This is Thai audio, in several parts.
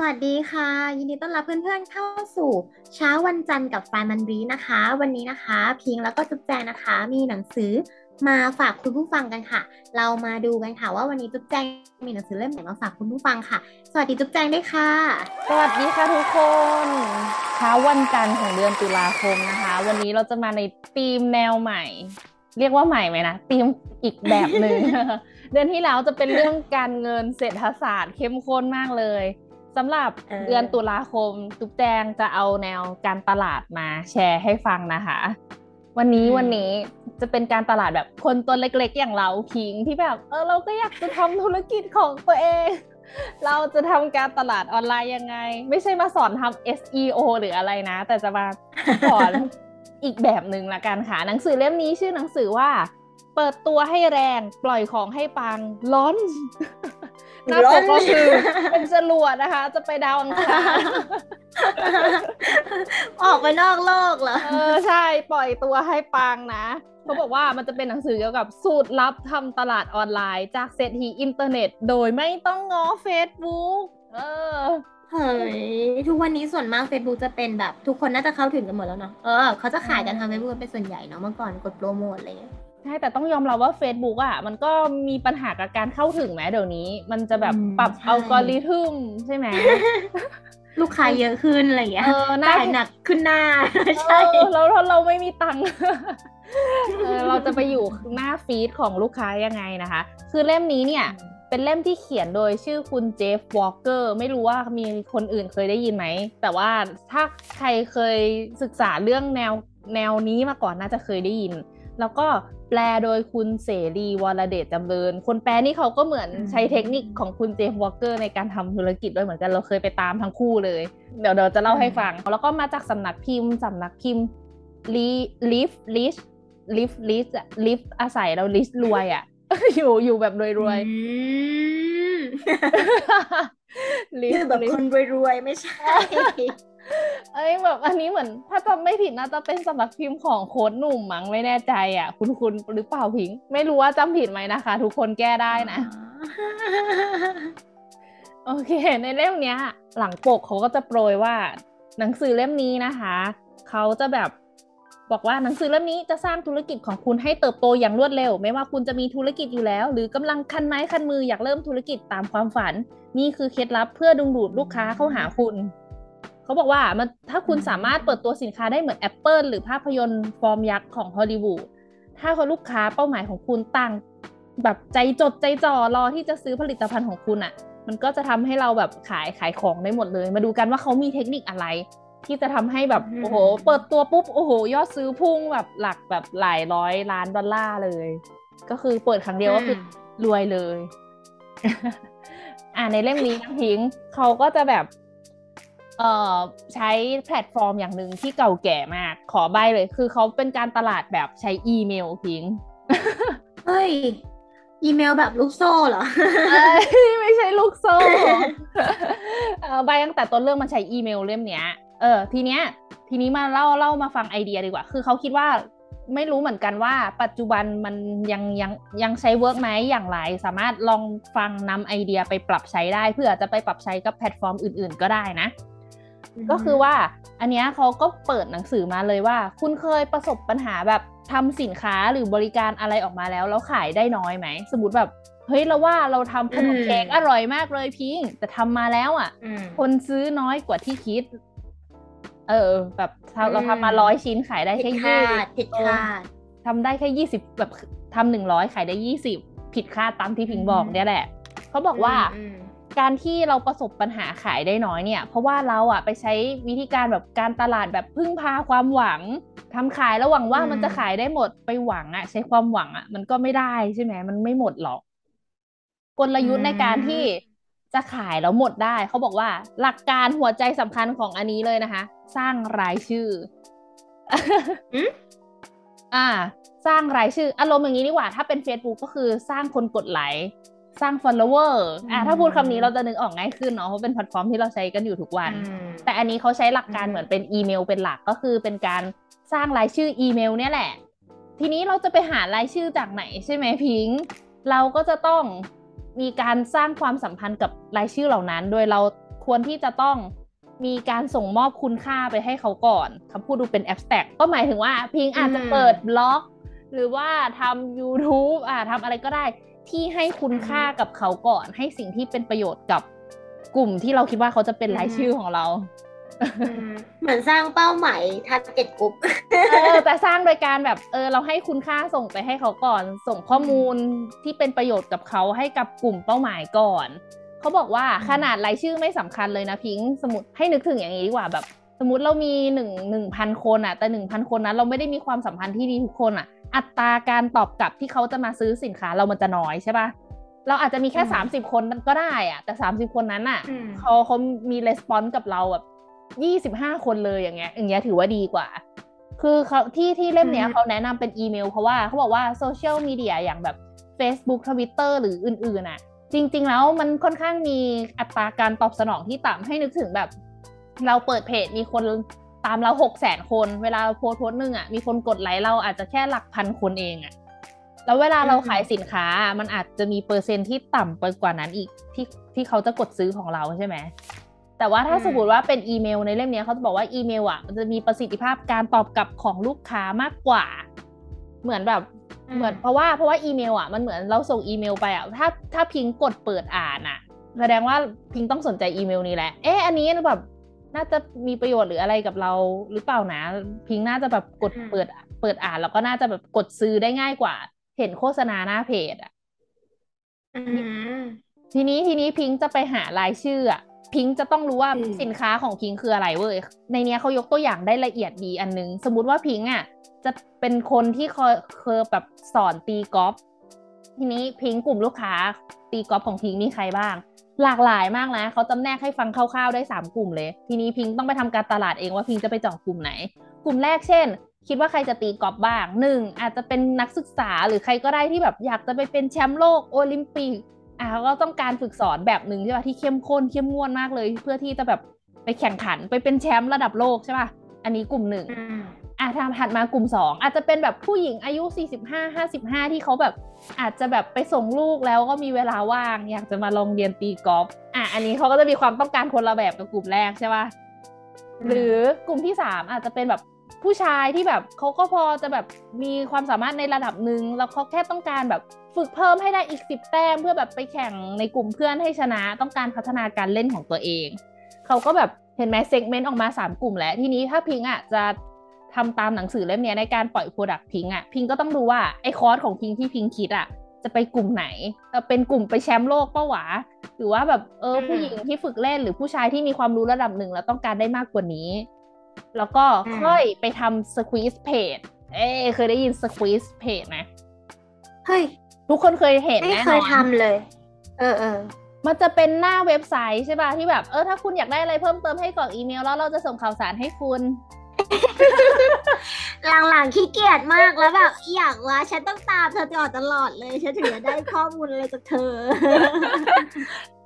สวัสดีค่ะ ยินดีต้อนรับเพื่อนๆเข้าสู่เช้าวันจันทร์กับไฟมันรีนะคะ วันนี้นะคะ พิงแล้วก็จุ๊บแจงนะคะ มีหนังสือมาฝากคุณผู้ฟังกันค่ะ เรามาดูกันค่ะ ว่าวันนี้จุ๊บแจงมีหนังสือเล่มไหนมาฝากคุณผู้ฟังค่ะ สวัสดีจุ๊บแจงด้วยค่ะ สวัสดีค่ะทุกคนเช้าวันจันทร์ของเดือนตุลาคมนะคะ วันนี้เราจะมาในธีมแนวใหม่ เรียกว่าใหม่ไหมนะธีมอีกแบบหนึ่งเดือนที่แล้วจะเป็นเรื่องการเงินเศรษฐศาสตร์เข้มข้นมากเลย สำหรับเออเดือนตุลาคมทุกแจงจะเอาแนวการตลาดมาแชร์ให้ฟังนะคะ วันนี้วันนี้จะเป็นการตลาดแบบคนตัวเล็กๆ อย่างเราพิงที่แบบเออเราก็อยากจะทำธุรกิจของตัวเอง เราจะทำการตลาดออนไลน์ยังไง ไม่ใช่มาสอนทำ SEO หรืออะไรนะ แต่จะมาสอนอีกแบบหนึ่งละกันค่ะ หนังสือเล่มนี้ชื่อหนังสือว่า เปิดตัวให้แรงปล่อยของให้ปังล้อน หน้าปกก็คือเป็นจรวดนะคะ จะไปดาวอังคารออกไปนอกโลกเหรอเออใช่ปล่อยตัวให้ปังนะเขาบอกว่ามันจะเป็นหนังสือเกี่ยวกับสูตรลับทำตลาดออนไลน์ จากเศรษฐีอินเทอร์เน็ต โดยไม่ต้องง้อ Facebook เออเฮ้ยทุกวันนี้ส่วนมาก Facebook จะเป็นแบบทุกคนน่าจะเข้าถึงกันหมดแล้วเนาะเออเขาจะขายกันทาง Facebook กันเป็นส่วนใหญ่เนาะเมื่อก่อนกดโปรโมทอะไรอย่างเงี้ยใช่แต่ต้องยอมรับว่า Facebook อะมันก็มีปัญหากับการเข้าถึงไหมเดี๋ยวนี้ มันจะแบบอืมปรับใช่อัลกอริทึมใช่ไหมลูกค้าเยอะขึ้นอะไรอย่างเงี้ยเออน่าจ่ายหนักขึ้นหน้า ใช่เออแล้วเราเราไม่มีตังค์เออเราจะไปอยู่หน้าฟีดของลูกค้ายังไงนะคะ คือเล่มนี้เนี่ย เป็นเล่มที่เขียนโดยชื่อคุณเจฟวอลเกอร์ไม่รู้ว่ามีคนอื่นเคยได้ยินไหม แต่ว่าถ้าใครเคยศึกษาเรื่องแนวแนวนี้มาก่อนน่าจะเคยได้ยิน แล้วก็ แปลโดยคุณเสรีวรเดชจำเริญ คนแปลนี่เขาก็เหมือนอืมใช้เทคนิคของคุณเจฟวอลเกอร์ในการทำธุรกิจด้วยเหมือนกันเราเคยไปตามทั้งคู่เลย เดี๋ยวเดี๋ยวจะเล่าให้ฟัง แล้วก็มาจากสำนักพิมพ์สำนักพิมพ์ลี Live Rich Live Rich Live อาศัยเรา Rich รวยอะอยู่อยู่แบบรวยรวยอืมลิคือแบบคนรวยๆไม่ใช่ เอ้ยแบบอันนี้เหมือนถ้าจำไม่ผิดน่าจะเป็นสำนักพิมพ์ของโค้ดหนุ่มมั้งไม่แน่ใจอะ คุณคุณหรือเปล่าพิง ไม่รู้ว่าจำผิดไหมนะคะ ทุกคนแก้ได้นะ โอเค ในเล่มเนี้ย หลังปกเขาก็จะโปรยว่า หนังสือเล่มนี้นะคะเขาจะแบบบอกว่าหนังสือเล่มนี้จะสร้างธุรกิจของคุณให้เติบโตอย่างรวดเร็ว ไม่ว่าคุณจะมีธุรกิจอยู่แล้ว หรือกำลังคันไม้คันมืออยากเริ่มธุรกิจตามความฝัน นี่คือเคล็ดลับเพื่อดึงดูดลูกค้าเข้าหาคุณ เขาบอกว่ามันถ้าคุณสามารถเปิดตัวสินค้าได้เหมือน Apple หรือภาพยนตร์ฟอร์มยักษ์ของฮอลลีวูดถ้าคนลูกค้าเป้าหมายของคุณต่าง แบบใจจดใจจ่อรอที่จะซื้อผลิตภัณฑ์ของคุณอะ่ะ มันก็จะทำให้เราแบบขายขายของได้หมดเลย มาดูกันว่าเขามีเทคนิคอะไร ที่จะทำให้แบบอืมโอ้โห เปิดตัวปุ๊บโอ้โห ยอดซื้อพุ่งแบบหลักแบบหลายร้อยล้านดอลลาร์เลย ก็คือเปิดครั้งเดียวก็คือรวยเลย อ่าในเล่มนี้นะพิงค์เขาก็จะแบบ เอ่อใช้แพลตฟอร์มอย่างหนึ่งที่เก่าแก่มาก ขอใบ้เลย คือเขาเป็นการตลาดแบบใช้อีเมลพิงค์เฮ้ย อีเมลแบบลูกโซ่เหรอเอ้ยไม่ใช่ลูกโซ่เออใบ้ตั้งแต่ต้นเรื่องมันใช้อีเมลเล่มเนี้ย เออ ทีเนี้ย ทีนี้มาเล่าเล่ามาฟังไอเดียดีกว่า คือเขาคิดว่าไม่รู้เหมือนกันว่าปัจจุบันมันยังยังยังใช้ work ไหมอย่างไร สามารถลองฟังนำไอเดียไปปรับใช้ได้ เพื่อจะไปปรับใช้กับแพลตฟอร์มอื่น ๆ ก็ได้นะ ก็คือว่าอันเนี้ยเขาก็เปิดหนังสือมาเลยว่า คุณเคยประสบปัญหาแบบทำสินค้าหรือบริการอะไรออกมาแล้ว แล้วขายได้น้อยไหม สมมติแบบเฮ้ยเราว่าเราทำขนมอืมเค้กอร่อยมากเลยพิง แต่ทำมาแล้วอะอืมคนซื้อน้อยกว่าที่คิด เออ แบบเราอืมเราทำมาร้อยชิ้นขายได้ผิแค่ดยี่คาดผิดคาดทำได้แค่ยี่สิบแบบทำหนึ่งร้อยขายได้ยี่สิบผิดคาดตามที่พิงบอกอืมเนี่ยแหละเขาบอกว่าอืม การที่เราประสบปัญหาขายได้น้อยเนี่ย เพราะว่าเราอะไปใช้วิธีการแบบการตลาดแบบพึ่งพาความหวังทำขายแล้วหวังว่ามันจะขายได้หมดไปหวังอะใช้ความหวังอะมันก็ไม่ได้ใช่ไหมมันไม่หมดหรอก กลยุทธ์ในการที่จะขายแล้วหมดได้ เขาบอกว่าหลักการหัวใจสำคัญของอันนี้เลยนะคะ สร้างรายชื่ออ่า สร้างรายชื่อ อารมณ์อย่างนี้ดีกว่า ถ้าเป็น Facebook ก็คือสร้างคนกดไลค์ สร้าง follower อ่าถ้าพูดคำนี้เราจะนึกออกง่ายขึ้นเนาะเพราะเป็นแพลตฟอร์มที่เราใช้กันอยู่ทุกวัน แต่อันนี้เขาใช้หลักการเหมือนเป็นอีเมลเป็นหลักก็คือเป็นการสร้างรายชื่ออีเมล เนี่ยแหละ ทีนี้เราจะไปหารายชื่อจากไหนใช่ไหมพิง เราก็จะต้องมีการสร้างความสัมพันธ์กับรายชื่อเหล่านั้น โดยเราควรที่จะต้องมีการส่งมอบคุณค่าไปให้เขาก่อนคำพูดดูเป็นแอบสแต็กก็หมายถึงว่าพิงอาจจะเปิดบล็อก หรือว่าทำ YouTube อ่าทำอะไรก็ได้ ที่ให้คุณค่ากับเขาก่อน ให้สิ่งที่เป็นประโยชน์กับกลุ่มที่เราคิดว่าเขาจะเป็นรายชื่อของเราเหมือนสร้างเป้าหมายทาร์เก็ตกลุ่มเออแต่สร้างโดยการแบบเออเราให้คุณค่าส่งไปให้เขาก่อน ส่งข้อมูลที่เป็นประโยชน์กับเขาให้กับกลุ่มเป้าหมายก่อน เขาบอกว่าขนาดรายชื่อไม่สำคัญเลยนะพิงสมมติให้นึกถึงอย่างนี้ดีกว่าแบบ สมมติเรามีหนึ่งหนึ่งพันคนอะแต่หนึ่งพันคนนั้นเราไม่ได้มีความสัมพันธ์ที่ดีทุกคนอะ อัตราการตอบกลับที่เขาจะมาซื้อสินค้าเรามันจะน้อยใช่ปะเราอาจจะมีแค่สามสิบคนก็ได้อะแต่สามสิบคนนั้นอะเขาเขามีレスปอนส์กับเราแบบยี่สิบห้าคนเลยอย่างเงี้ย อย่างเงี้ยถือว่าดีกว่า คือเขาที่ที่เล่มเนี้ยเขาแนะนำเป็นอีเมลเพราะว่าเขาบอกว่าโซเชียลมีเดียอย่างแบบ Facebook Twitter หรืออื่นๆอะจริง ๆ แล้วมันค่อนข้างมีอัตราการตอบสนองที่ต่ำให้นึกถึงแบบ เราเปิดเพจมีคน ตามเราหกแสนคนเวลาโพสโพสหนึ่งอะมีคนกดไลค์เราอาจจะแค่หลักพันคนเองอะแล้วเวลาเราขายสินค้ามันอาจจะมีเปอร์เซ็นที่ต่ำไปกว่านั้นอีกที่ที่เขาจะกดซื้อของเราใช่ไหมแต่ว่าถ้าสมมติว่าเป็นอีเมลในเล่มนี้เขาจะบอกว่าอีเมลอะมันจะมีประสิทธิภาพการตอบกลับของลูกค้ามากกว่า เหมือนแบบเหมือนเพราะว่าเพราะว่าอีเมลอะมันเหมือนเราส่งอีเมลไปอะถ้าถ้าพิงกดเปิดอ่านอะ แสดงว่าพิงต้องสนใจอีเมลนี้แหละเอ๊ะอันนี้แบบ น่าจะมีประโยชน์หรืออะไรกับเราหรือเปล่านะ พิงน่าจะแบบกดเปิดเปิดอ่านแล้วก็น่าจะแบบกดซื้อได้ง่ายกว่า เห็นโฆษณาหน้าเพจอะทีนี้ทีนี้พิงจะไปหารายชื่ออะพิงจะต้องรู้ว่าสินค้าของพิงคืออะไรเว้ยในนี้เขายกตัวอย่างได้ละเอียดดีอันนึง สมมุติว่าพิงอะจะเป็นคนที่เคยเคยแบบสอนตีกอล์ฟทีนี้พิงกลุ่มลูกค้าตีกอล์ฟของพิงมีใครบ้าง หลากหลายมากนะเขาจำแนกให้ฟังคร่าวๆได้ 3 กลุ่มเลย ทีนี้พิงต้องไปทำการตลาดเองว่าพิงจะไปเจาะกลุ่มไหน กลุ่มแรกเช่น คิดว่าใครจะตีกอล์ฟบ้างหนึ่งอาจจะเป็นนักศึกษาหรือใครก็ได้ที่แบบอยากจะไปเป็นแชมป์โลกโอลิมปิกอะก็ต้องการฝึกสอนแบบหนึ่งใช่ป่ะที่เข้มข้นเข้มงวดมากเลย เพื่อที่จะแบบไปแข่งขันไปเป็นแชมป์ระดับโลกใช่ป่ะอันนี้กลุ่มหนึ่ง อะทำถัดมากลุ่มสองอาจจะเป็นแบบผู้หญิงอายุ 45 55 ที่เขาแบบอาจจะแบบไปส่งลูกแล้วก็มีเวลาว่าง อยากจะมาลองเรียนตีกอล์ฟอะอันนี้เขาก็จะมีความต้องการคนละแบบกับกลุ่มแรกใช่ป่ะหรือกลุ่มที่สามอาจจะเป็นแบบผู้ชายที่แบบเขาก็พอจะแบบมีความสามารถในระดับหนึ่งแล้วเขาแค่ต้องการแบบฝึกเพิ่มให้ได้อีกสิบแต้ม เพื่อแบบไปแข่งในกลุ่มเพื่อนให้ชนะต้องการพัฒนาการเล่นของตัวเอง เขาก็แบบเห็นไหม segment ออกมาสามกลุ่มแล้ว ทีนี้ถ้าพิงอะจะ ทำตามหนังสือเล่มนี้ในการปล่อย product พิงอะพิงก็ต้องดูว่าไอ้คอร์สของพิงที่พิงคิดอะจะไปกลุ่มไหนจะเป็นกลุ่มไปแชมป์โลกป่าววะ หรือว่าแบบเออผู้หญิงที่ฝึกเล่นหรือผู้ชายที่มีความรู้ระดับหนึ่งแล้วต้องการได้มากกว่านี้ แล้วก็ค่อยไปทำ squeeze page เอ้เคยได้ยิน squeeze page ไหมเฮ้ย ทุกคนเคยเห็นแน่นอนไม่เคยทำเลย เออเออมันจะเป็นหน้าเว็บไซต์ใช่ป่ะที่แบบเออถ้าคุณอยากได้อะไรเพิ่มเติมให้กรอกอีเมลแล้วเราจะส่งข่าวสารให้คุณ หลังๆขี้เกียจมากแล้วแบบอยากว่าฉันต้องตามเธอตลอดตลอดเลยฉันถึงจะได้ข้อมูลอะไรจากเธอ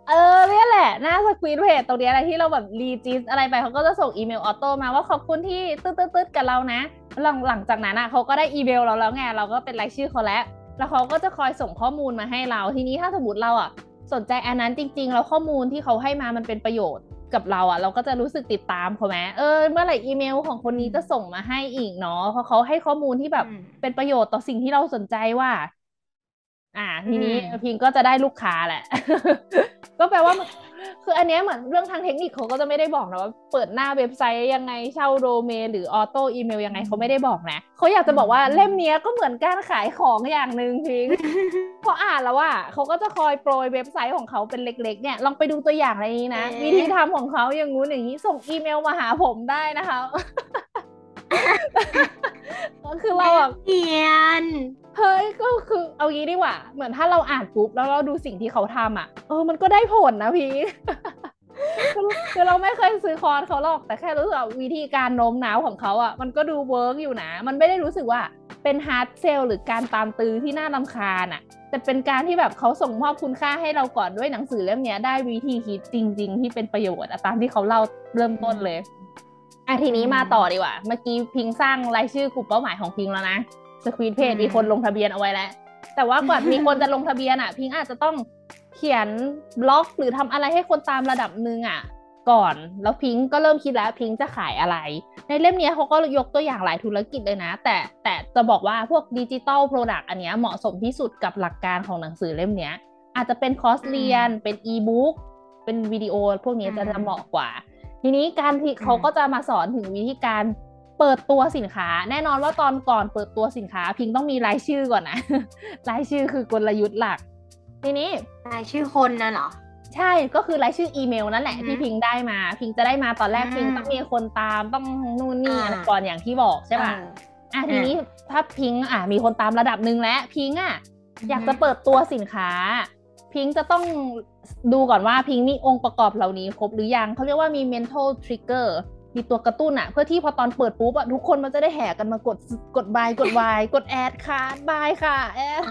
เออเนี่ยแหละหน้า squeeze page ตรงนี้อะไรที่เราแบบ regis อะไรไปเขาก็จะส่งอีเมล auto มาว่าขอบคุณที่ตืดตืดกับเรานะ หลังหลังจากนั้นอะเขาก็ได้อีเมลเราแล้วไงเราก็เป็นรายชื่อเขาแล้ว แล้วเขาก็จะคอยส่งข้อมูลมาให้เราทีนี้ถ้าสมมติเราอะสนใจอันนั้นจริง ๆ แล้วข้อมูลที่เขาให้มามันเป็นประโยชน์ กับเราอะ เราก็จะรู้สึกติดตามเขาไหมเออเมื่อไหร่อีเมลของคนนี้จะส่งมาให้อีกเนาะเพราะเขาให้ข้อมูลที่แบบเป็นประโยชน์ต่อสิ่งที่เราสนใจว่า อ่า ทีนี้พิงก็จะได้ลูกค้าแหละ ก็แปลว่าคืออันนี้เหมือนเรื่องทางเทคนิคเขาก็จะไม่ได้บอกนะว่าเปิดหน้าเว็บไซต์ยังไงเช่าโดเมนหรือออโต้อีเมลยังไงเขาไม่ได้บอกนะเขาอยากจะบอกว่าเล่มนี้ก็เหมือนการขายของอย่างหนึ่งพิงพออ่านแล้วว่าเขาก็จะคอยโปรยเว็บไซต์ของเขาเป็นเล็ก ๆ เนี่ยลองไปดูตัวอย่างอะไรนี้นะ วิธีทำของเขาอย่างงู้นอย่างนี้ส่งอีเมลมาหาผมได้นะคะ คือเราแบบเรียนเฮ้ยก็คือเอางี้ดีกว่า เหมือนถ้าเราอ่านปุ๊บแล้วเราดูสิ่งที่เขาทำอะ เออมันก็ได้ผลนะพี่คือเราไม่เคยซื้อคอร์สเขาหรอก แต่แค่รู้สึกวิธีการโน้มน้าวของเขาอะ มันก็ดู work อยู่นะ มันไม่ได้รู้สึกว่าเป็น hard sell หรือการตามตื้อที่น่ารำคาญอะ แต่เป็นการที่แบบเขาส่งมอบคุณค่าให้เราก่อนด้วยหนังสือเล่มนี้ได้วิธีคิดจริง ๆ ที่เป็นประโยชน์ตามที่เขาเล่าเริ่มต้นเลย อะทีนี้มาต่อดีกว่า เมื่อกี้พิงสร้างรายชื่อกลุ่มเป้าหมายของพิงแล้วนะ squeeze page มีคนลงทะเบียนเอาไว้แล้ว แต่ว่าก่อนมีคนจะลงทะเบียนอะ พิงอาจจะต้องเขียนบล็อกหรือทำอะไรให้คนตามระดับหนึ่งอะ ก่อนแล้วพิงก็เริ่มคิดแล้วพิงจะขายอะไร ในเล่มนี้เขาก็ยกตัวอย่างหลายธุรกิจเลยนะ แต่แต่จะบอกว่าพวก digital product อันนี้เหมาะสมที่สุดกับหลักการของหนังสือเล่มนี้อาจจะเป็นคอร์สเรียนเป็นอีบุ๊กเป็นวิดีโอพวกนี้จะจะเหมาะกว่า ทีนี้การที่เขาก็จะมาสอนถึงวิธีการเปิดตัวสินค้า แน่นอนว่าตอนก่อนเปิดตัวสินค้า พิงต้องมีรายชื่อก่อนนะ รายชื่อคือกลยุทธ์หลัก ทีนี้รายชื่อคนน่ะเหรอใช่ก็คือรายชื่ออีเมลนั่นแหละที่พิงได้มา พิงจะได้มาตอนแรกพิงต้องมีคนตามต้องนู่นนี่อะไรก่อนอย่างที่บอกใช่ป่ะอะทีนี้ถ้าพิงอะมีคนตามระดับหนึ่งแล้วพิงอะอยากจะเปิดตัวสินค้า พิงจะต้องดูก่อนว่าพิงมีองค์ประกอบเหล่านี้ครบหรือยังเขาเรียกว่ามี mental trigger มีตัวกระตุ้นอะเพื่อที่พอตอนเปิดปุ๊บอะทุกคนมันจะได้แห่กันมากดกด buy กด buy กด add ค่ะ buy ค่ะ add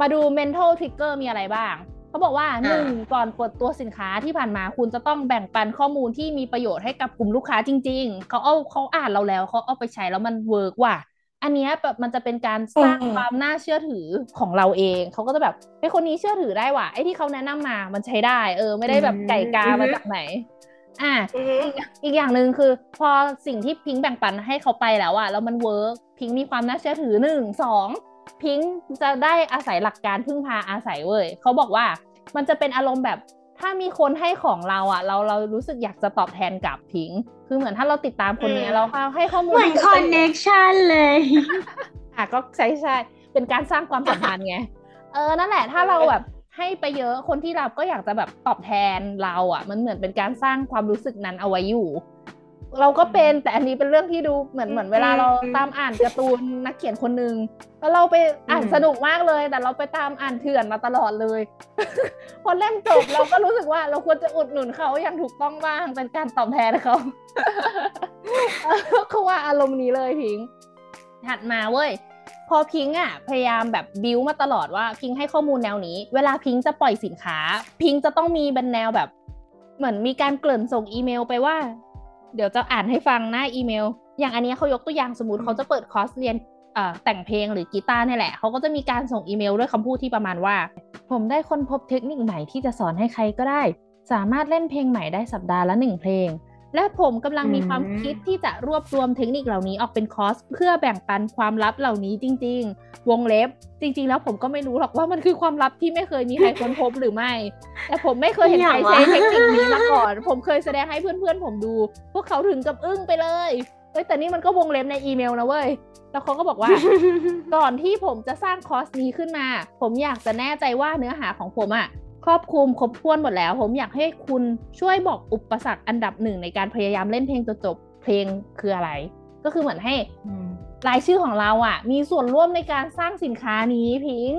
มาดู mental trigger มีอะไรบ้างเขาบอกว่าหนึ่งก่อนเปิดตัวสินค้าที่ผ่านมาคุณจะต้องแบ่งปันข้อมูลที่มีประโยชน์ให้กับกลุ่มลูกค้าจริง ๆเขาเอาเขาอ่านเราแล้วเขาเอาไปใช้แล้วมัน work ว่ะ อันนี้แบบมันจะเป็นการสร้างความน่าเชื่อถือของเราเองเขาก็จะแบบไอ้คนนี้เชื่อถือได้ว่ะไอ้ที่เขาแนะนำมามันใช้ได้ เออ ไม่ได้แบบไก่กามาจากไหน อ่าอีกอย่างหนึ่งคือ พอสิ่งที่พิงค์แบ่งปันให้เขาไปแล้วอะแล้วมันเวิร์กพิงค์มีความน่าเชื่อถือหนึ่งสองพิงค์จะได้อาศัยหลักการพึ่งพาอาศัยเว้ยเขาบอกว่ามันจะเป็นอารมณ์แบบถ้ามีคนให้ของเราอะเราเรารู้สึกอยากจะตอบแทนกลับพิง คือเหมือนถ้าเราติดตามคนนี้เราให้ข้อมูลเหมือนคอนเน็ชันเลยอะก็ใช่ใช่เป็นการสร้างความสัมพันธ์ไงเออนั่นแหละถ้าเราแบบให้ไปเยอะคนที่รับก็อยากจะแบบตอบแทนเราอะ่ะ มันเหมือนเป็นการสร้างความรู้สึกนั้นเอาไว้อยู่ เราก็เป็นแต่อันนี้เป็นเรื่องที่ดูเหมือนเหมือนเวลาเราตามอ่านการ์ตูนนักเขียนคนหนึ่งแล้วเราไปอ่านสนุกมากเลย แต่เราไปตามอ่านเถื่อนมาตลอดเลย พอเล่มจบเราก็รู้สึกว่าเราควรจะอุดหนุนเขาอย่างถูกต้องบ้างเป็นการตอบแทนเขาเขาว่าอารมณ์นี้เลยพิงถัดมาเว้ยพอพิงอะพยายามแบบบิวมาตลอดว่าพิงให้ข้อมูลแนวนี้ เวลาพิงจะปล่อยสินค้า พิงจะต้องมีเป็นแนวแบบ เหมือนมีการเกริ่นส่งอีเมลไปว่า เดี๋ยวจะอ่านให้ฟังหน้าอีเมล อย่างอันนี้เขายกตัวอย่างสมมติเขาจะเปิดคอร์สเรียนแต่งเพลงหรือกีตาร์นี่แหละ เขาก็จะมีการส่งอีเมลด้วยคำพูดที่ประมาณว่า ผมได้ค้นพบเทคนิคใหม่ที่จะสอนให้ใครก็ได้ สามารถเล่นเพลงใหม่ได้สัปดาห์ละหนึ่งเพลง และผมกำลังมีความคิดที่จะรวบรวมเทคนิคเหล่านี้ออกเป็นคอร์สเพื่อแบ่งปันความลับเหล่านี้จริง ๆ วงเล็บ จริง ๆ แล้วผมก็ไม่รู้หรอกว่ามันคือความลับที่ไม่เคยมีใครค้นพบหรือไม่ แต่ผมไม่เคยเห็นใครใช้เทคนิคนี้มาก่อน ผมเคยแสดงให้เพื่อนๆผมดู พวกเขาถึงกับอึ้งไปเลยเอ้ยแต่นี่มันก็วงเล็บในอีเมลนะเว้ยแล้วเขาก็บอกว่า ก่อนที่ผมจะสร้างคอร์สนี้ขึ้นมา ผมอยากจะแน่ใจว่าเนื้อหาของผมอะ ครอบคลุมครบถ้วนหมดแล้ว ผมอยากให้คุณช่วยบอกอุปสรรคอันดับหนึ่งในการพยายามเล่นเพลงจนจบเพลงคืออะไร ก็คือเหมือนให้รายชื่อของเราอะ มีส่วนร่วมในการสร้างสินค้านี้พิง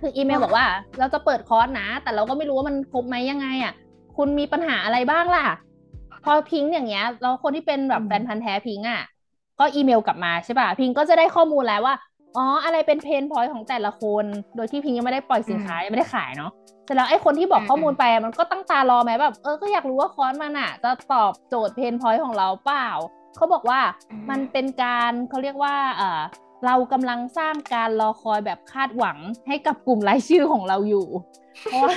คืออีเมลบอกว่า เราจะเปิดคอร์สนะ แต่เราก็ไม่รู้ว่ามันครบไหมยังไงอะ คุณมีปัญหาอะไรบ้างล่ะ พอพิงอย่างเงี้ยแล้วคนที่เป็นแบบแฟนพันธ์แท้พิงอะ ก็อีเมลกลับมาใช่ป่ะพิงก็จะได้ข้อมูลแล้วว่าอ๋อ อะไรเป็น pain point ของแต่ละคน โดยที่พิงยังไม่ได้ปล่อยสินค้ายังไม่ได้ขายเนาะ เสร็จแล้วไอ้คนที่บอกข้อมูลไปมันก็ตั้งตารอไหมแบบเออก็อยากรู้ว่าคอร์สมันอะจะตอบโจทย์ pain point ของเราเปล่าเขาบอกว่ามันเป็นการเขาเรียกว่าเออเรากำลังสร้างการรอคอยแบบคาดหวังให้กับกลุ่มรายชื่อของเราอยู่ เพราะว่า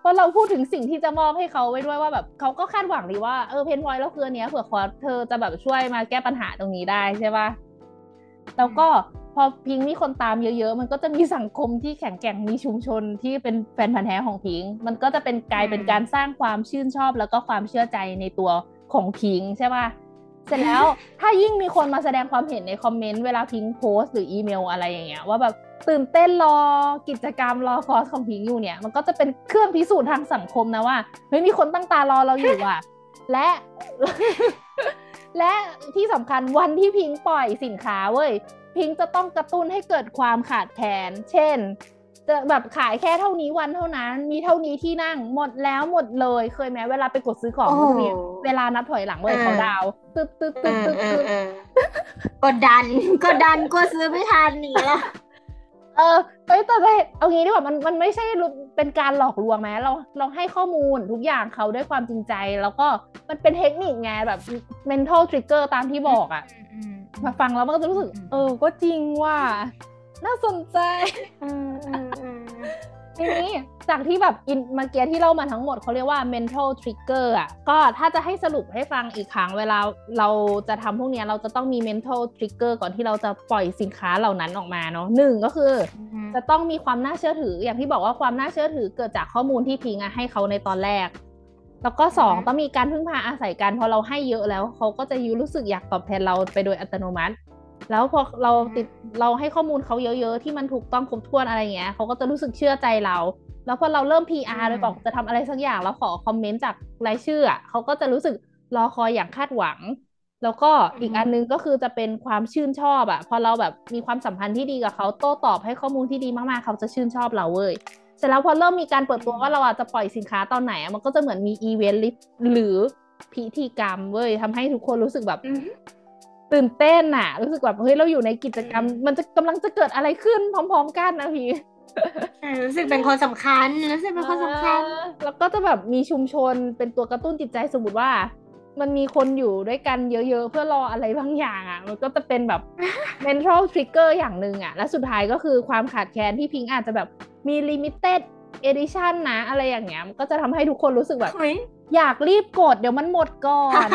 เพราะเราพูดถึงสิ่งที่จะมอบให้เขาไว้ด้วยว่าแบบเขาก็คาดหวังดีว่าเออ pain point แล้วคือเนี้ยเผื่อคอร์สเธอจะแบบช่วยมาแก้ปัญหาตรงนี้ได้ใช่ปะแล้วก็ พอพิงค์มีคนตามเยอะๆ มันก็จะมีสังคมที่แข็งแกร่งมีชุมชนที่เป็นแฟนพันธ์แท้ของพิงค์มันก็จะเป็นกลายเป็นการสร้างความชื่นชอบ แล้วก็ความเชื่อใจในตัวของพิงค์ใช่ป่ะเสร็จแล้วถ้ายิ่งมีคนมาแสดงความเห็นในคอมเมนต์เวลาพิงค์โพสต์หรืออีเมลอะไรอย่างเงี้ยว่าแบบตื่นเต้นรอกิจกรรมรอคอร์สของพิงค์อยู่เนี่ย มันก็จะเป็นเครื่องพิสูจน์ทางสังคมนะว่าเฮ้ยมีคนตั้งตารอเราอยู่อะ และ และที่สำคัญวันที่พิงค์ปล่อยสินค้าเว้ย พิงค์จะต้องกระตุ้นให้เกิดความขาดแคลน เช่น จะแบบขายแค่เท่านี้วันเท่านั้น มีเท่านี้ที่นั่ง หมดแล้วหมดเลย เคยไหมเวลาไปกดซื้อของโอ้พวกนี้เวลานับถอยหลังเว้ยอ่าเขาดาวน์ตึ๊ดตึ๊ดเอตึ๊ดอตึ๊ดเออตึ๊ดเออกดดันกดดันกลัวซื้อไม่ทันหนีละเออเอ้ยแต่แต่เอางี้ดีกว่ามันมันไม่ใช่เป็นการหลอกลวงไหมเราเราให้ข้อมูลทุกอย่างเขาด้วยความจริงใจ แล้วก็มันเป็นเทคนิคไงแบบ mental trigger ตามที่บอกอะ มาฟังแล้วมันก็จะรู้สึกอืมเออ ก็จริงว่า น่าสนใจเออเออเออทีนี้จากที่แบบอินเมื่อกี้ที่เล่ามาทั้งหมดเขาเรียกว่า mental trigger อะก็ถ้าจะให้สรุปให้ฟังอีกครั้งเวลาเราจะทำพวกเนี้ยเราจะต้องมี mental trigger ก่อนที่เราจะปล่อยสินค้าเหล่านั้นออกมาเนาะหนึ่งก็คือ จะต้องมีความน่าเชื่อถือ อย่างที่บอกว่าความน่าเชื่อถือเกิดจากข้อมูลที่พิงอะให้เขาในตอนแรก แล้วก็สองอือฮึต้องมีการพึ่งพาอาศัยกันพอเราให้เยอะแล้วเขาก็จะยูรู้สึกอยากตอบแทนเราไปโดยอัตโนมัติ แล้วพอเราติดเราให้ข้อมูลเขาเยอะ ๆ ที่มันถูกต้องครบถ้วนอะไรอย่างเงี้ยเขาก็จะรู้สึกเชื่อใจเรา แล้วพอเราเริ่ม PR โดยบอกจะทำอะไรสักอย่างแล้วขอคอมเมนต์จากรายชื่ออะเขาก็จะรู้สึกรอคอยอย่างคาดหวัง แล้วก็อีกอันนึงก็คือจะเป็นความชื่นชอบอะพอเราแบบมีความสัมพันธ์ที่ดีกับเขาโต้ตอบให้ข้อมูลที่ดีมากๆเขาจะชื่นชอบเราเว้ย เสร็จแล้วพอเริ่มมีการเปิดตัวว่าเราอาจจะปล่อยสินค้าตอนไหนอะมันก็จะเหมือนมีอีเวนต์หรือพิธีกรรมเว้ยทำให้ทุกคนรู้สึกแบบอืมตื่นเต้นน่ะรู้สึกแบบเฮ้ยเราอยู่ในกิจกรรมอืมมันจะกำลังจะเกิดอะไรขึ้น พร้อม ๆ กันนะพี่เออรู้สึกเป็นคนสำคัญรู้สึกเป็นคนสำคัญเออแล้วก็จะแบบมีชุมชนเป็นตัวกระตุ้นจิตใจสมมติว่า มันมีคนอยู่ด้วยกันเยอะ ๆ เพื่อรออะไรบางอย่างอะ มันก็จะเป็นแบบ mental trigger อย่างหนึ่งอะ และสุดท้ายก็คือความขาดแคลนที่พิงค์อาจจะแบบ มี limited edition นะ อะไรอย่างเงี้ยมันก็จะทำให้ทุกคนรู้สึกแบบเฮ้ยอยากรีบกดเดี๋ยวมันหมดก่อน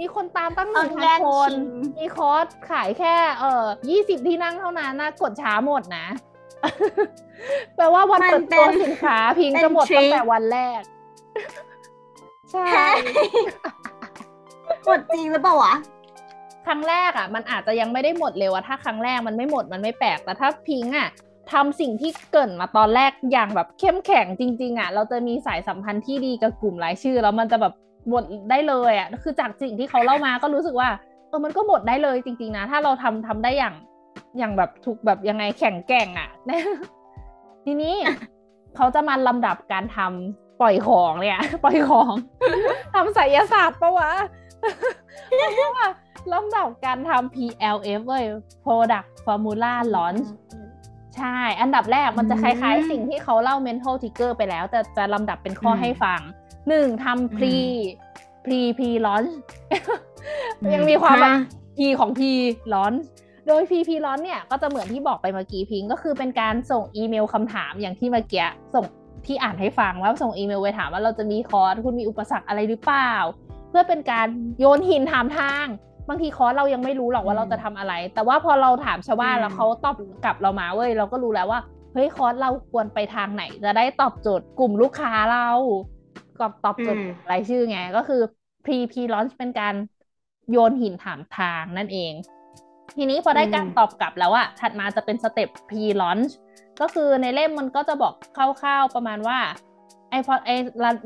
มีคนตามตั้งหนึ่งเอาพัแย่นงคนชิงมีคอร์สขายแค่เอ่อยี่สิบที่นั่งเท่านั้นนะกดช้าหมดนะ แปลว่าวันมันเปิดเป็ตัวนสินค้าพิงเป็นจะหมดทริคตั้งแต่วันแรก ใช่หมดจริงหรือเปล่าวะครั้งแรกอะ มันอาจจะยังไม่ได้หมดเร็วอะถ้าครั้งแรกมันไม่หมดมันไม่แปลกแต่ถ้าพิงอะ ทำสิ่งที่เกรินมาตอนแรกอย่างแบบเข้มแข็งจริง ๆอะเราจะมีสายสัมพันธ์ที่ดีกับกลุ่มรายชื่อ แล้วมันจะแบบหมดได้เลยอะคือจากสิ่งที่เขาเล่ามาก็รู้สึกว่าเออมันก็หมดได้เลยจริง ๆนะถ้าเราทำทำได้อย่างอย่างแบบถูกแบบยังไงแข็งแกร่งอะทีนี้เขาจะมาลำดับการทำปล่อยของเนี่ย ปล่อยของทำไสยศาสตร์ปะวะเพราะว่าลำดับการทำ PLF เว้ย Product Formula Launch ใช่ อันดับแรกมันจะคล้ายอืมๆสิ่งที่เขาเล่า mental trigger ไปแล้ว แต่จะลำดับเป็นข้ออมให้ฟังหนึ่งทำ pre pre pre launch ยังมีความแบบฮะ P ของ P launch โดย P P launch เนี่ยก็จะเหมือนที่บอกไปเมื่อกี้พิงก็คือเป็นการส่งอีเมลคำถามอย่างที่เมื่อกี้ส่งที่อ่านให้ฟังว่าส่งอีเมลไปถามว่าเราจะมีคอร์สคุณมีอุปสรรคอะไรหรือเปล่า เพื่อเป็นการโยนหินถามทาง บางทีคอร์สเรายังไม่รู้หรอกว่าอืมเราจะทำอะไร แต่ว่าพอเราถามชาวบ้านอืมแล้วเขาตอบกลับเรามาเว้ยเราก็รู้แล้วว่าเฮ้ยคอร์สเราควรไปทางไหน จะได้ตอบโจทย์กลุ่มลูกค้าเราก็ตอบโจทย์รายชื่อไง ก็คือ pre pre launch เป็นการโยนหินถามทางนั่นเอง ทีนี้พอได้การตอบกลับแล้วอะถัดมาจะเป็นสเต็ป pre launch ก็คือในเล่มมันก็จะบอกคร่าวๆประมาณว่าไอ้พอไอ้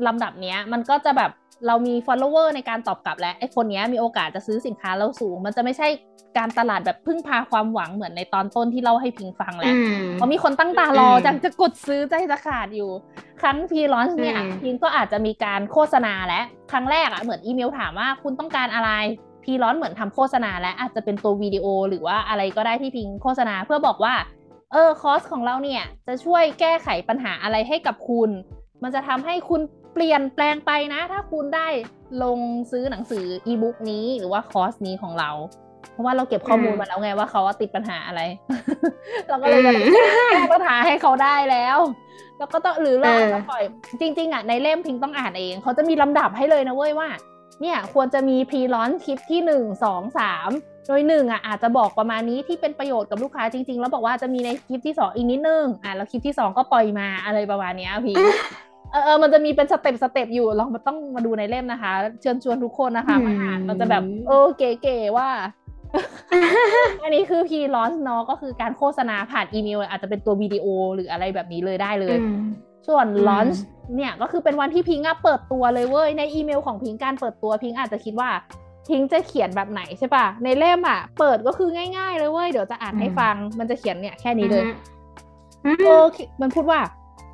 ลำดับเนี้ย มันก็จะแบบ เรามี follower ในการตอบกลับแล้วไอ้คนเนี้ยมีโอกาสจะซื้อสินค้าเราสูง มันจะไม่ใช่การตลาดแบบพึ่งพาความหวังเหมือนในตอนต้นที่เล่าให้พิงฟังแล้วอืมเพราะมีคนตั้งตารออืมจังจะกดซื้อใจจะขาดอยู่ ครั้งพีลอนเนี่ยอืมพิงก็อาจจะมีการโฆษณาและครั้งแรกอะเหมือนอีเมลถามว่าคุณต้องการอะไรพีลอนเหมือนทำโฆษณาและอาจจะเป็นตัววิดีโอหรือว่าอะไรก็ได้ที่พิงโฆษณาเพื่อบอกว่าเออคอร์สของเราเนี่ยจะช่วยแก้ไขปัญหาอะไรให้กับคุณ มันจะทำให้คุณ เปลี่ยนแปลงไปนะ ถ้าคุณได้ลงซื้อหนังสืออีบุ๊กนี้หรือว่าคอร์สนี้ของเรา เพราะว่าเราเก็บข้อมูลอืมมาแล้วไงว่าเขาว่าติดปัญหาอะไร เราก็เลยแบบอืมแก้ปัญหาให้เขาได้แล้ว แล้วก็ต้องหรือเราเออจะปล่อยจริง ๆอะในเล่มพิงต้องอ่านเอง เขาจะมีลำดับให้เลยนะเว้ยว่า เนี่ยควรจะมี pre launch คลิปที่หนึ่งสองสามโดยหนึ่งอะอาจจะบอกประมาณนี้ที่เป็นประโยชน์กับลูกค้าจริง ๆ แล้วบอกว่าจะมีในคลิปที่สองอีกนิดนึงอะแล้วคลิปที่สองก็ปล่อยมาอะไรประมาณนี้พี่ เออเออมันจะมีเป็น step step อยู่ลองมาต้องมาดูในเล่มนะคะ เชิญชวนทุกคนนะคะมาอ่านมันจะแบบเออเก๋ๆว่า อันนี้คือ pre launch เนาะก็คือการโฆษณาผ่านอีเมล อาจจะเป็นตัววิดีโอหรืออะไรแบบนี้เลยได้เลย ส่วน launch เนี่ยก็คือเป็นวันที่พิงค์เปิดตัวเลยเว้ยในอีเมลของพิงค์การเปิดตัวพิงค์อาจจะคิดว่าพิงค์จะเขียนแบบไหนใช่ปะในเล่มอะ เปิดก็คือง่ายๆเลยเว้ย เดี๋ยวจะอ่านให้ฟัง มันจะเขียนเนี่ยแค่นี้เลยโอเคมันพูดว่า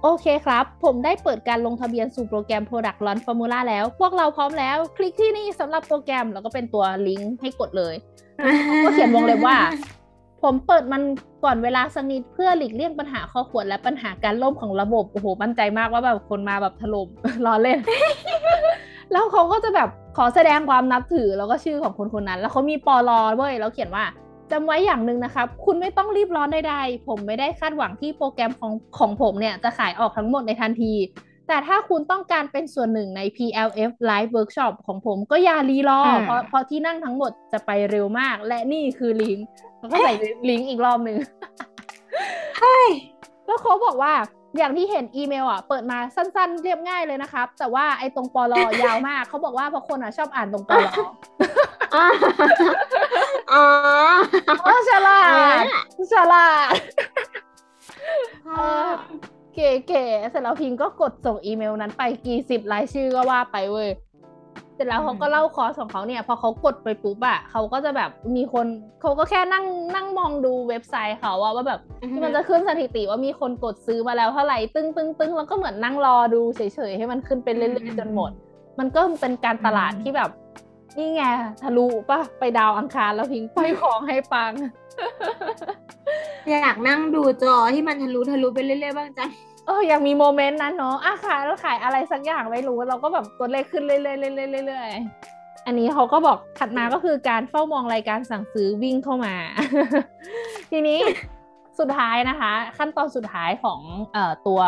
โอเคครับ ผมได้เปิดการลงทะเบียนสู่โปรแกรม Product Launch Formula แล้ว พวกเราพร้อมแล้ว คลิกที่นี่สำหรับโปรแกรม แล้วก็เป็นตัวลิงก์ให้กดเลยก็เขียนวงเล็บว่า ผมเปิดมันก่อนเวลาสักนิดเพื่อหลีกเลี่ยงปัญหาข้อขวดและปัญหาการล่มของระบบ โอ้โหมั่นใจมากว่าแบบคนมาแบบถล่มรอเล่น แล้วเขาก็จะแบบขอแสดงความนับถือแล้วก็ชื่อของคนคนนั้น แล้วเขามีปอลอเว้ยแล้วเขียนว่า จำไว้อย่างหนึ่งนะครับ คุณไม่ต้องรีบร้อนใดๆ ผมไม่ได้คาดหวังที่โปรแกรมของของผมเนี่ยจะขายออกทั้งหมดในทันที แต่ถ้าคุณต้องการเป็นส่วนหนึ่งใน PLF Live Workshop ของผมก็อย่ารีรอเพราะเพราะที่นั่งทั้งหมดจะไปเร็วมาก และนี่คือลิงก์แล้วก็ใส่ลิงก์อีกรอบหนึ่งใช่แล้วเขาบอกว่าอย่างที่เห็นอีเมลอะเปิดมาสั้นๆ เรียบง่ายเลยนะครับ แต่ว่าไอ้ตรงปลอยาวมากเขาบอกว่าเพราะคนอะชอบอ่านตรงปลอ๋ อฉลาดฉลาดเก๋ๆเสร็จแล้วพิงก็กดส่งอีเมลนั้นไปกี่สิบรายชื่อก็ว่าไปเว้ยเสร็จแล้วเขาก็เล่าคอร์สของเขาเนี่ย พอเขากดไปปุ๊บอะเขาก็จะแบบมีคนเขาก็แค่นั่งนั่งมองดูเว็บไซต์เขาว่าว่าแบบที่มันจะขึ้นสถิติว่ามีคนกดซื้อมาแล้วเท่าไหร่ตึ้งตึ้งตึ้งแล้วก็เหมือนนั่งรอดูเฉยๆให้มันขึ้นไปเรื่อยๆจนหมด มันก็เป็นการตลาดที่แบบ นี่ไงทะลุปะไปดาวอังคารแล้วพิงไปของให้ปัง อยากนั่งดูจอที่มันทะลุทะลุไปเรื่อยๆบ้างจังเอออยากมีโมเมนต์นั้นเนาะอะขายแล้วขายอะไรสักอย่างไม่รู้ เราก็แบบตัวเลขขึ้นเรื่อยๆเรื่อยๆเรื่อยๆอันนี้เขาก็บอกถัดมาก็คือการเฝ้ามองรายการสั่งซื้อวิ่งเข้ามา ทีนี้สุดท้ายนะคะ ขั้นตอนสุดท้ายของเอ่อตัว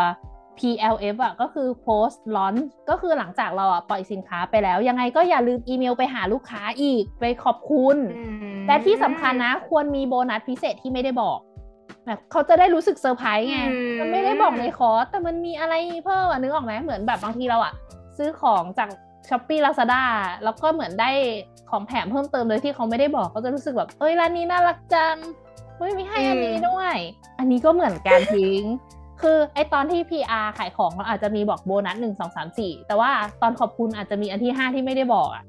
PLF อะก็คือ post launch ก็คือหลังจากเราอะปล่อยสินค้าไปแล้ว ยังไงก็อย่าลืมอีเมลไปหาลูกค้าอีกไปขอบคุณและที่สำคัญนะ ควรมีโบนัสพิเศษที่ไม่ได้บอกแบบเขาจะได้รู้สึกเซอร์ไพรส์ไงมันไม่ได้บอกในคอร์สแต่มันมีอะไรเพิ่มอะนึกออกไหมเหมือนแบบบางทีเราอะ ซื้อของจากช้อปปี้ลาซาด้าแล้วก็เหมือนได้ของแถมเพิ่มเติมเลยที่เขาไม่ได้บอกเขาจะรู้สึกแบบเอ้ยร้านนี้น่ารักจังเฮ้ยมีให้อันนี้ด้วย อันนี้ก็เหมือนการทิ้ง คือไอตอนที่ PR ขายของเราอาจจะมีบอกโบนัสหนึ่งสองสามสี่แต่ว่าตอนขอบคุณอาจจะมีอันที่ห้าที่ไม่ได้บอกอะ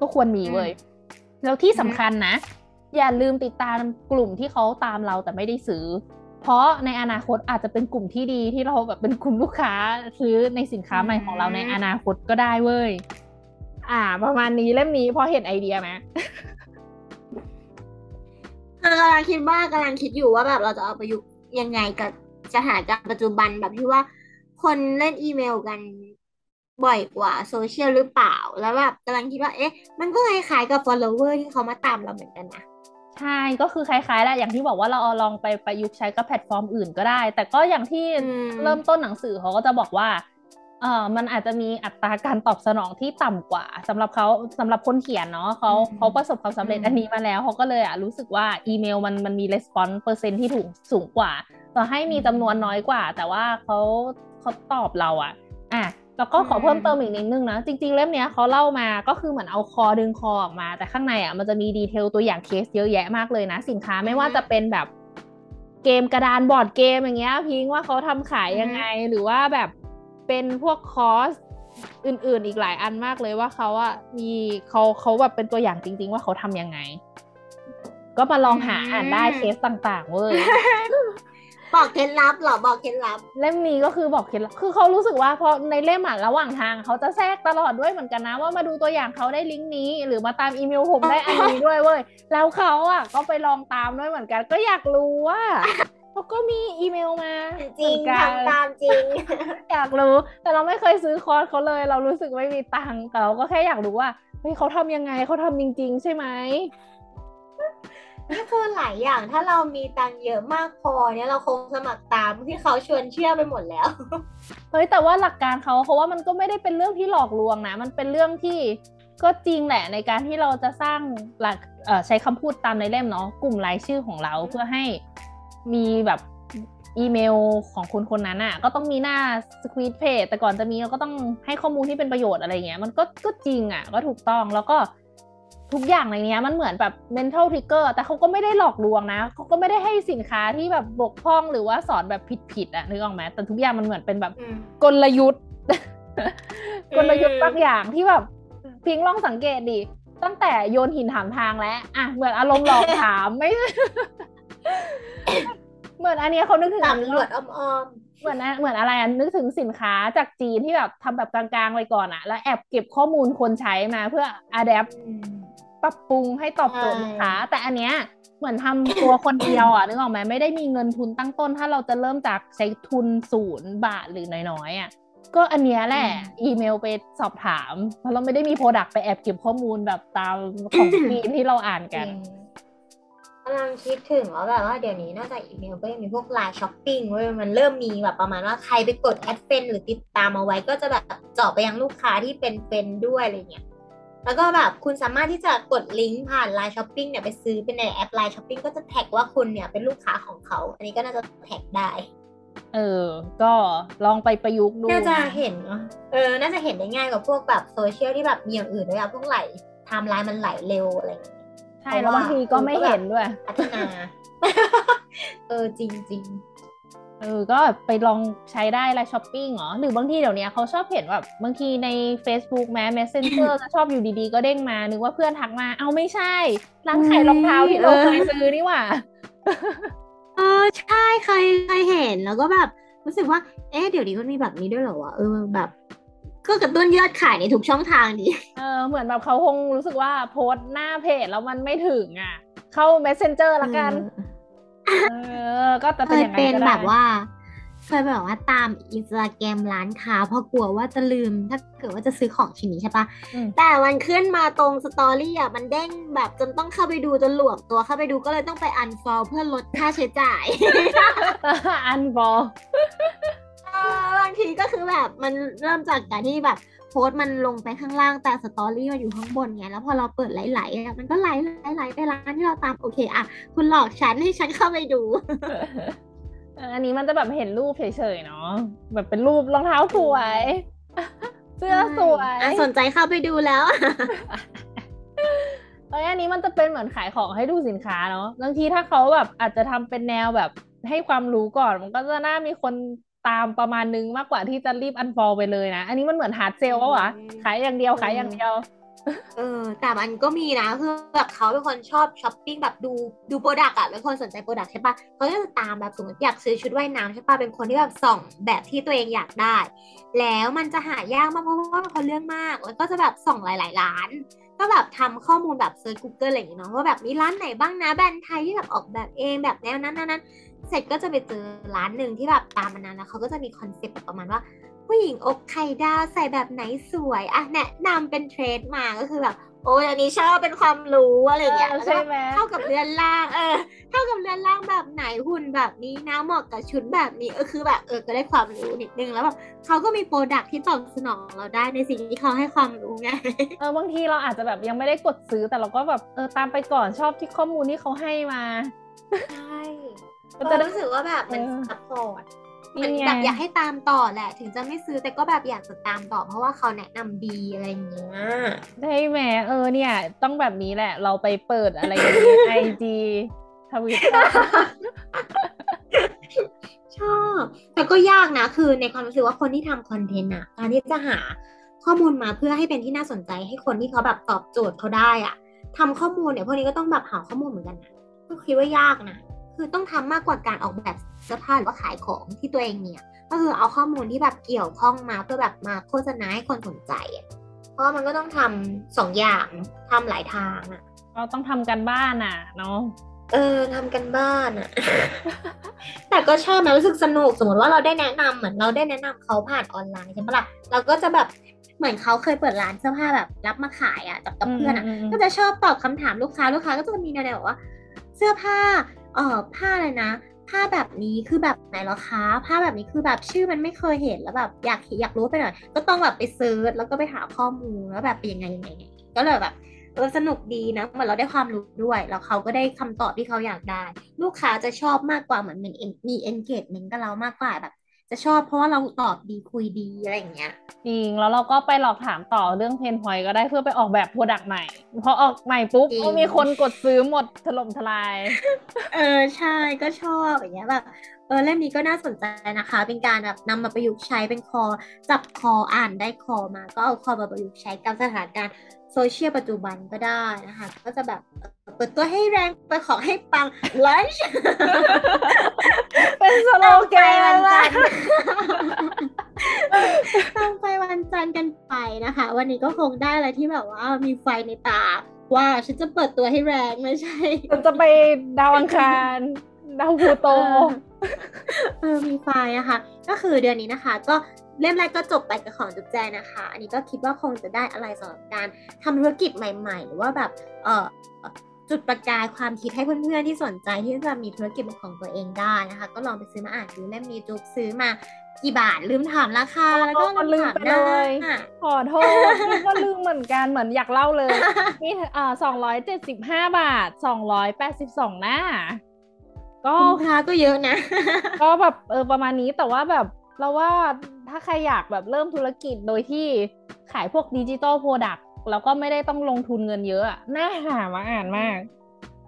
ก็ควรมีเว้ยแล้วที่สำคัญนะ อย่าลืมติดตามกลุ่มที่เขาตามเราแต่ไม่ได้ซื้อ เพราะในอนาคตอาจจะเป็นกลุ่มที่ดีที่เราแบบเป็นกลุ่มลูกค้าซื้อในสินค้าใหม่ของเราในอนาคตก็ได้เว้ยอ่า ประมาณนี้เล่มนี้พอเห็นไอเดียไหมกำลังคิดว่ากำลังคิดอยู่ว่าแบบเราจะเอาประยุกต์ยังไงกับ สถานการณ์ปัจจุบันแบบที่ว่า คนเล่นอีเมลกันบ่อยกว่าโซเชียลหรือเปล่า แล้วแบบกำลังคิดว่า เอ๊ะ มันก็คล้ายๆกับ follower ที่เขามาตามเราเหมือนกันนะ ใช่ ก็คือคล้ายๆแหละ อย่างที่บอกว่าเราเอาลองไปประยุกต์ใช้กับแพลตฟอร์มอื่นก็ได้ แต่ก็อย่างที่เริ่มต้นหนังสือเขาก็จะบอกว่า เออมันอาจจะมีอัตราการตอบสนองที่ต่ำกว่าสำหรับเขาสำหรับคนเขียนเนาะเขาเขาประสบความสำเร็จอันนี้มาแล้วเขาก็เลยอะรู้สึกว่าอีเมลมันมันมี response เปอร์เซ็นต์ที่ถูกสูงกว่า ต่อให้มีจำนวนน้อยกว่า แต่ว่าเขาเขาตอบเราอะอะแล้วก็ขอเพิ่มเติมอีกนิดนึงนะจริง ๆ เล่มนี้เขาเล่ามาก็คือเหมือนเอาคอดึงคอออกมา แต่ข้างในอะมันจะมี detail ตัวอย่างเคสเยอะแยะมากเลยนะ สินค้าไม่ว่าจะเป็นแบบเกมกระดานบอร์ดเกมอย่างเงี้ยพิงว่าเขาทำขายยังไงหรือว่าแบบ เป็นพวกคอร์สอื่นๆ อีกหลายอันมากเลยว่าเขาอะมีเขาเขาแบบเป็นตัวอย่างจริง ๆ ว่าเขาทำยังไง ก็มาลองหาอ่านได้เคสต่างๆเว้ยบอกเคล็ดลับเหรอบอกเคล็ดลับ เล่มนี้ก็คือบอกเคล็ดลับคือเขารู้สึกว่าพอในเล่มอะระหว่างทางเขาจะแทรกตลอดด้วยเหมือนกันนะ ว่ามาดูตัวอย่างเขาได้ลิงก์นี้ หรือมาตามอีเมลผมได้อันนี้ด้วยเว้ยแล้วเขาอะก็ไปลองตามด้วยเหมือนกัน ก็อยากรู้ว่า เขาก็มีอีเมลมาจริงทำตามจริง อยากรู้ แต่เราไม่เคยซื้อคอร์สเขาเลย เรารู้สึกไม่มีตังค์แต่เราก็แค่อยากรู้ว่าเฮ้ยเขาทำยังไงเขาทำจริง ๆ ใช่ไหมนี่คือหลายอย่างถ้าเรามีตังเยอะมากพอเนี่ยเราคงสมัครตามที่เขาชวนเชื่อไปหมดแล้วเฮ้ยแต่ว่าหลักการเขาเพราะว่ามันก็ไม่ได้เป็นเรื่องที่หลอกลวงนะ มันเป็นเรื่องที่ก็จริงแหละในการที่เราจะสร้างหลักใช้คำพูดตามในเล่มเนาะกลุ่มรายชื่อของเราเพื่อให้ มีแบบอีเมลของคนคนนั้นอะ่ะ ก็ต้องมีหน้าสควีตเพจแต่ก่อนจะมีเราก็ต้องให้ข้อมูลที่เป็นประโยชน์อะไรเงี้ยมันก็ก็จริงอะ่ะ ก็ถูกต้องแล้วก็ทุกอย่างในนี้มันเหมือนแบบ mental trigger แต่เขาก็ไม่ได้หลอกลวงนะเขาก็ไม่ได้ให้สินค้าที่แบบบกพร่องหรือว่าสอนแบบผิดๆอะนึกออกไหมแต่ทุกอย่างมันเหมือนเป็นแบบกลยุทธ์ กลยุทธ์บางอย่างที่แบบพิงลองสังเกตดิตั้งแต่โยนหินถามทางแล้วอะเหมือนอารมณ์หลอกถามไม่ เหมือนอันนี้เขานึกถึงตำรวจอ้อมๆเหมือนเหมือนอะไรอะนึกถึงสินค้าจากจีนที่แบบทำแบบกลางๆไว้ก่อนอะ แล้วแอบเก็บข้อมูลคนใช้มาเพื่ออัดแอปปรับปรุงให้ตอบโจทย์ลูกค้า แต่อันเนี้ยเหมือนทำตัวคนเดียวอะนึกออกไหมไม่ได้มีเงินทุนตั้งต้น ถ้าเราจะเริ่มจากใช้ทุนศูนย์บาทหรือน้อยๆอะก็อันเนี้ยแหละ อีเมลไปสอบถาม เพราะเราไม่ได้มี product ไปแอบเก็บข้อมูลแบบตามของจีนที่เราอ่านกัน กำลังคิดถึงว่าแบบว่าเดี๋ยวนี้นอกจากอีเมลก็ยังมีพวกไลน์ช้อปปิ้งเว้ยมันเริ่มมีแบบประมาณว่าใครไปกด add friend หรือติดตามเอาไว้ก็จะแบบเจาะไปยังลูกค้าที่เป็น friend ด้วยอะไรเงี้ยแล้วก็แบบคุณสามารถที่จะกดลิงก์ผ่านไลน์ช้อปปิ้งเนี่ยไปซื้อเป็นในแอปไลน์ช้อปปิ้งก็จะแท็กว่าคุณเนี่ยเป็นลูกค้าของเขา อันนี้ก็น่าจะแท็กได้ เออ ก็ลองไปประยุกต์ดูน่าจะเห็นเออ น่าจะเห็นได้ง่ายกว่าพวกแบบโซเชียลที่แบบมีอย่างอื่นด้วยอะพวกไหลไทม์ไลน์มันไหลเร็วอะไรอย่างเงี้ย ใช่แล้วบางทีก็ไม่เห็นด้วยพัฒนาเออจริงจริงเออก็ไปลองใช้ได้ไลน์ช้อปปิ้งเหรอ หรือบางทีเดี๋ยวนี้เขาชอบเห็นแบบบางทีใน Facebook แม้ Messenger จะชอบอยู่ดีๆ ก็เด้งมา นึกว่าเพื่อนทักมา เอาไม่ใช่ ร้านขายรองเท้าที่เราเคยซื้อนี่หว่า เออ ใช่เคยเคยเห็นแล้วก็แบบ รู้สึกว่า เอ๊ะเดี๋ยวนี้มันมีแบบนี้ด้วยเหรอวะ เออแบบ ก็กระตุ้นยอดขายในทุกช่องทางดีเออเหมือนแบบเขาคงรู้สึกว่าโพสต์หน้าเพจแล้วมันไม่ถึงอะ เข้า messenger ละกัน เออ ก็จะเป็นอย่างนั้นก็ได้แบบว่าเคยแบบว่าตามอินสตาแกรมร้านค้าเพราะกลัวว่าจะลืมถ้าเกิดว่าจะซื้อของชิ้นนี้ใช่ปะแต่มันขึ้นมาตรง story อะมันเด้งแบบจนต้องเข้าไปดูจนหลวมตัวเข้าไปดูก็เลยต้องไป unfol เพื่อลดค่าใช้จ่ายอันฟอล บางทีก็คือแบบมันเริ่มจากการที่แบบโพสต์มันลงไปข้างล่างแต่สตอรี่มันอยู่ข้างบนไงแล้วพอเราเปิดไหลๆมันก็ไหลไหลไปร้านที่เราตามโอเคอะคุณหลอกฉันให้ฉันเข้าไปดู อันนี้มันจะแบบเห็นรูปเฉยๆเนาะแบบเป็นรูปรองเท้าสวย เสื้อสวยสนใจเข้าไปดูแล้วเอ้ยอันนี้มันจะเป็นเหมือนขายของให้ดูสินค้าเนาะบางทีถ้าเขาแบบอาจจะทำเป็นแนวแบบให้ความรู้ก่อน มันก็จะน่ามีคน ตามประมาณนึงมากกว่าที่จะรีบ unfoll ไปเลยนะ อันนี้มันเหมือน hard sell ก็วะขายอย่างเดียวขายอย่างเดียวเออแต่มันก็มีนะคือแบบเขาเป็นคนชอบช้อปปิ้งแบบดูดู product อะเป็นคนสนใจ product ใช่ปะเขาก็จะตามแบบสมมติอยากซื้อชุดว่ายน้ำใช่ปะเป็นคนที่แบบส่องแบบที่ตัวเองอยากได้ แล้วมันจะหายากมากเพราะว่าเขาเรื่องมาก แล้วก็จะแบบส่องหลาย ๆ ร้าน ก็แบบทำข้อมูลแบบ search Google อะไรอย่างเงี้ยเนาะว่าแบบมีร้านไหนบ้างนะแบรนด์ไทยที่แบบออกแบบเองแบบแนวนั้นนั้น เสร็จก็จะไปเจอร้านหนึ่งที่แบบตามมานานแล้วเขาก็จะมี concept ประมาณว่า ผู้หญิงอกไข่ดาวใส่แบบไหนสวยอะแนะนำเป็น thread มาก็คือแบบโอ้ยอันนี้ชอบเป็นความรู้อะไรอย่างเงี้ยใช่ไหมเท่ากับเรือนร่างเออเท่ากับเรือนร่างแบบไหนหุ่นแบบนี้นะเหมาะกับชุดแบบนี้เออคือแบบเออก็ได้ความรู้นิดนึงแล้วแบบเขาก็มี product ที่ตอบสนองเราได้ในสิ่งที่เขาให้ความรู้ไงเออบางทีเราอาจจะแบบยังไม่ได้กดซื้อแต่เราก็แบบเออตามไปก่อนชอบที่ข้อมูลที่เขาให้มาใช่ ก็จะรู้สึกว่าแบบมัน support์ตมันแบบอยากให้ตามต่อแหละ ถึงจะไม่ซื้อแต่ก็แบบอยากจะตามต่อ เพราะว่าเขาแนะนำดีอะไรอย่างเงี้ยได้แหมเออเนี่ย ต้องแบบนี้แหละ เราไปเปิดอะไรอย่างเงี้ย IG ทวิตชอบแต่ก็ยากนะคือในความรู้สึกว่าคนที่ทำ content อะการที่จะหาข้อมูลมาเพื่อให้เป็นที่น่าสนใจให้คนที่เขาแบบตอบโจทย์เขาได้อะทำข้อมูลเนี่ยพวกนี้ก็ต้องแบบหาข้อมูลเหมือนกันนะก็คิดว่ายากนะ คือต้องทำมากกว่าการออกแบบเสื้อผ้าหรือว่าขายของที่ตัวเองเนี่ย ก็คือเอาข้อมูลที่แบบเกี่ยวข้องมาเพื่อแบบมาโฆษณาให้คนสนใจ เพราะมันก็ต้องทำสองอย่างทำหลายทางอะก็ต้องทำกันบ้านอะเนาะเออทำกันบ้านอะแต่ก็ชอบนะรู้สึกสนุกสมมติว่าเราได้แนะนำเหมือนเราได้แนะนำเขาผ่านออนไลน์ใช่ไหมล่ะเราก็จะแบบเหมือนเขาเคยเปิดร้านเสื้อผ้าแบบรับมาขายอะกับกับเพื่อนอะก็จะชอบตอบคำถามลูกค้าลูกค้าก็จะมีแนวๆว่า เสื้อผ้า เออผ้าเลยนะ ผ้าแบบนี้คือแบบไหนหรอคะ ผ้าแบบนี้คือแบบชื่อมันไม่เคยเห็นแล้วแบบอยากอยากรู้ไปหน่อย ก็ต้องแบบไปเซิร์ชแล้วก็ไปหาข้อมูลแล้วแบบเป็นยังไงยังไงก็เลยแบบเออสนุกดีนะเหมือนเราได้ความรู้ด้วย แล้วเขาก็ได้คำตอบที่เขาอยากได้ ลูกค้าจะชอบมากกว่าเหมือนมีมี engagement กับเรามากกว่าแบบ จะชอบเพราะว่าเราตอบดีคุยดีอะไรอย่างเงี้ยจริงแล้วเราก็ไปหลอกถามต่อเรื่อง pain point ก็ได้เพื่อไปออกแบบ product ใหม่ พอออกใหม่ปุ๊บจริงก็มีคนกดซื้อหมดถล่มทลาย เออใช่ก็ชอบอย่างเงี้ยแบบเออเล่มนี้ก็น่าสนใจนะคะ เป็นการแบบนำมาประยุกต์ใช้เป็นคอจับคออ่านได้คอมา ก็เอาคอมาประยุกต์ใช้กับสถานการณ์ โซเชียลปัจจุบันก็ได้นะคะก็จะแบบเออเปิดตัวให้แรงเปิดของให้ปังลันช์เป็นสโลแกนวัละนจันทร์ตั้งไฟวันจันทร์กันไปนะคะ วันนี้ก็คงได้อะไรที่แบบว่ามีไฟในตา ว่าฉันจะเปิดตัวให้แรงไม่ใช่มันจะไปดาวอังคารดาวพลูโตเออมีไฟล์อะค่ะก็คือเดือนนี้นะคะ ก็ เล่มแรกก็จบไปกับของจุ๊บแจนะคะ อันนี้ก็คิดว่าคงจะได้อะไรสำหรับการทำธุรกิจใหม่ ๆ หรือว่าแบบเออจุดประกายความคิดให้เพื่อนๆที่สนใจที่จะมีธุรกิจเป็นของตัวเองได้นะคะ ก็ลองไปซื้อมาอ่านดูเล่มนี้จุ๊บซื้อมากี่บาทลืมถามราคาแล้วก็อ๋อลืมไปเลยถามหน้าขอโทษนี่ก็ลืมเหมือนกันเหมือนอยากเล่าเลยนี่อ่าสองร้อยเจ็ดสิบห้าบาทสองร้อยแปดสิบสองหน้าก็คุณค้าก็เยอะนะ ก็แบบเออประมาณนี้แต่ว่าแบบเราว่า ถ้าใครอยากแบบเริ่มธุรกิจโดยที่ขายพวก digital product แล้วก็ไม่ได้ต้องลงทุนเงินเยอะอะน่าหามาอ่านมาก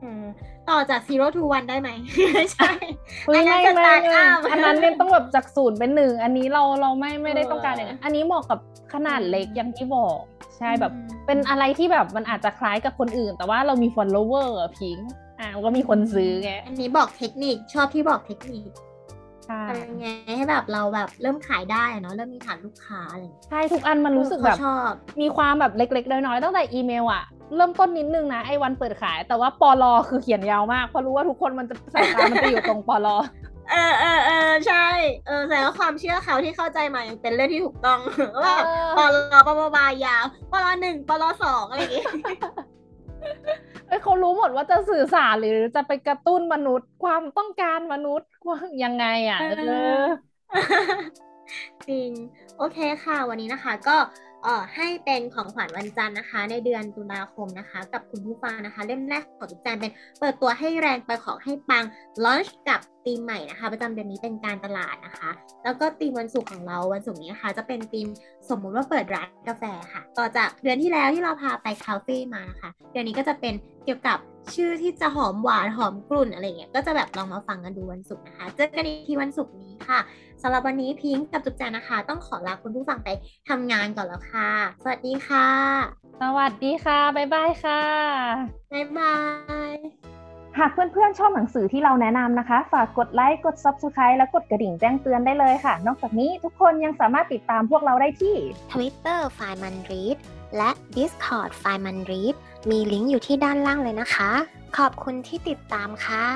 อืมต่อจาก zero to one ได้ไหมไม่ใช่เฮ้ยอันนั้นไม่ไม่อัพอันนั้นเนี่ยต้องแบบจากศูนย์เป็นหนึ่งอันนี้เราเราไม่ไม่ได้เออต้องการอย่างนั้นอันนี้เหมาะกับขนาดเล็กอย่างที่บอก ใช่แบบอืมเป็นอะไรที่แบบมันอาจจะคล้ายกับคนอื่น แต่ว่าเรามี follower อะพิงค์อะมันก็มีคนซื้อไงอันนี้บอกเทคนิคชอบที่บอกเทคนิค ใช่ทำยังไงให้แบบเราแบบเริ่มขายได้อะเนาะเริ่มมีฐานลูกค้าอะไรอย่างเงี้ยใช่ทุกอันมันรู้สึกแบบเขาชอบมีความแบบเล็กๆน้อยๆตั้งแต่อีเมลอะเริ่มต้นนิดนึงนะไอ้วันเปิดขาย แต่ว่าปลอคือเขียนยาวมากเพราะรู้ว่าทุกคนมันจะสายตามันจะอยู่ตรงปลอเออเออเออใช่เออแสดงว่าความเชื่อเขาที่เข้าใจมายังเป็นเรื่องที่ถูกต้องว่าแบบปลอปลบายาวปลหนึ่งปลสองอะไรอย่างงี้ เอ้ยเขารู้หมดว่าจะสื่อสารหรือจะไปกระตุ้นมนุษย์ ความต้องการมนุษย์ว่ายังไงอะเออเออจริง โอเคค่ะ วันนี้นะคะ ก็ เอ่อให้เป็นของขวัญวันจันทร์นะคะ ในเดือนตุลาคมนะคะ กับคุณผู้ฟังนะคะ เล่มแรกของจุ๊บแจนเป็นเปิดตัวให้แรงไปของให้ปังลอนช์กับธีมใหม่นะคะ ประจำเดือนนี้เป็นการตลาดนะคะ แล้วก็ธีมวันศุกร์ของเราวันศุกร์นี้นะคะ จะเป็นธีมสมมุติว่าเปิดร้านกาแฟค่ะ ต่อจากเดือนที่แล้วที่เราพาไปคาเฟ่มานะคะเดือนนี้ก็จะเป็นเกี่ยวกับชื่อที่จะหอมหวานหอมกลุ่นอะไรเงี้ยก็จะแบบลองมาฟังกันดูวันศุกร์นะคะ เจอกันอีกทีวันศุกร์นี้ ค่ะสำหรับวันนี้พิงค์กับจุ๊บแจนนะคะ ต้องขอลาคุณผู้ฟังไปทำงานก่อนแล้วค่ะ สวัสดีค่ะ สวัสดีค่ะบ๊ายบายค่ะบ๊ายบายหากเพื่อนๆ ชอบหนังสือที่เราแนะนำนะคะ ฝากกดไลค์ กด Subscribe และกดกระดิ่งแจ้งเตือนได้เลยค่ะ นอกจากนี้ทุกคนยังสามารถติดตามพวกเราได้ที่ Twitter ไฟมันรีดและ Discord ไฟมันรีดมีลิงก์อยู่ที่ด้านล่างเลยนะคะ ขอบคุณที่ติดตามค่ะ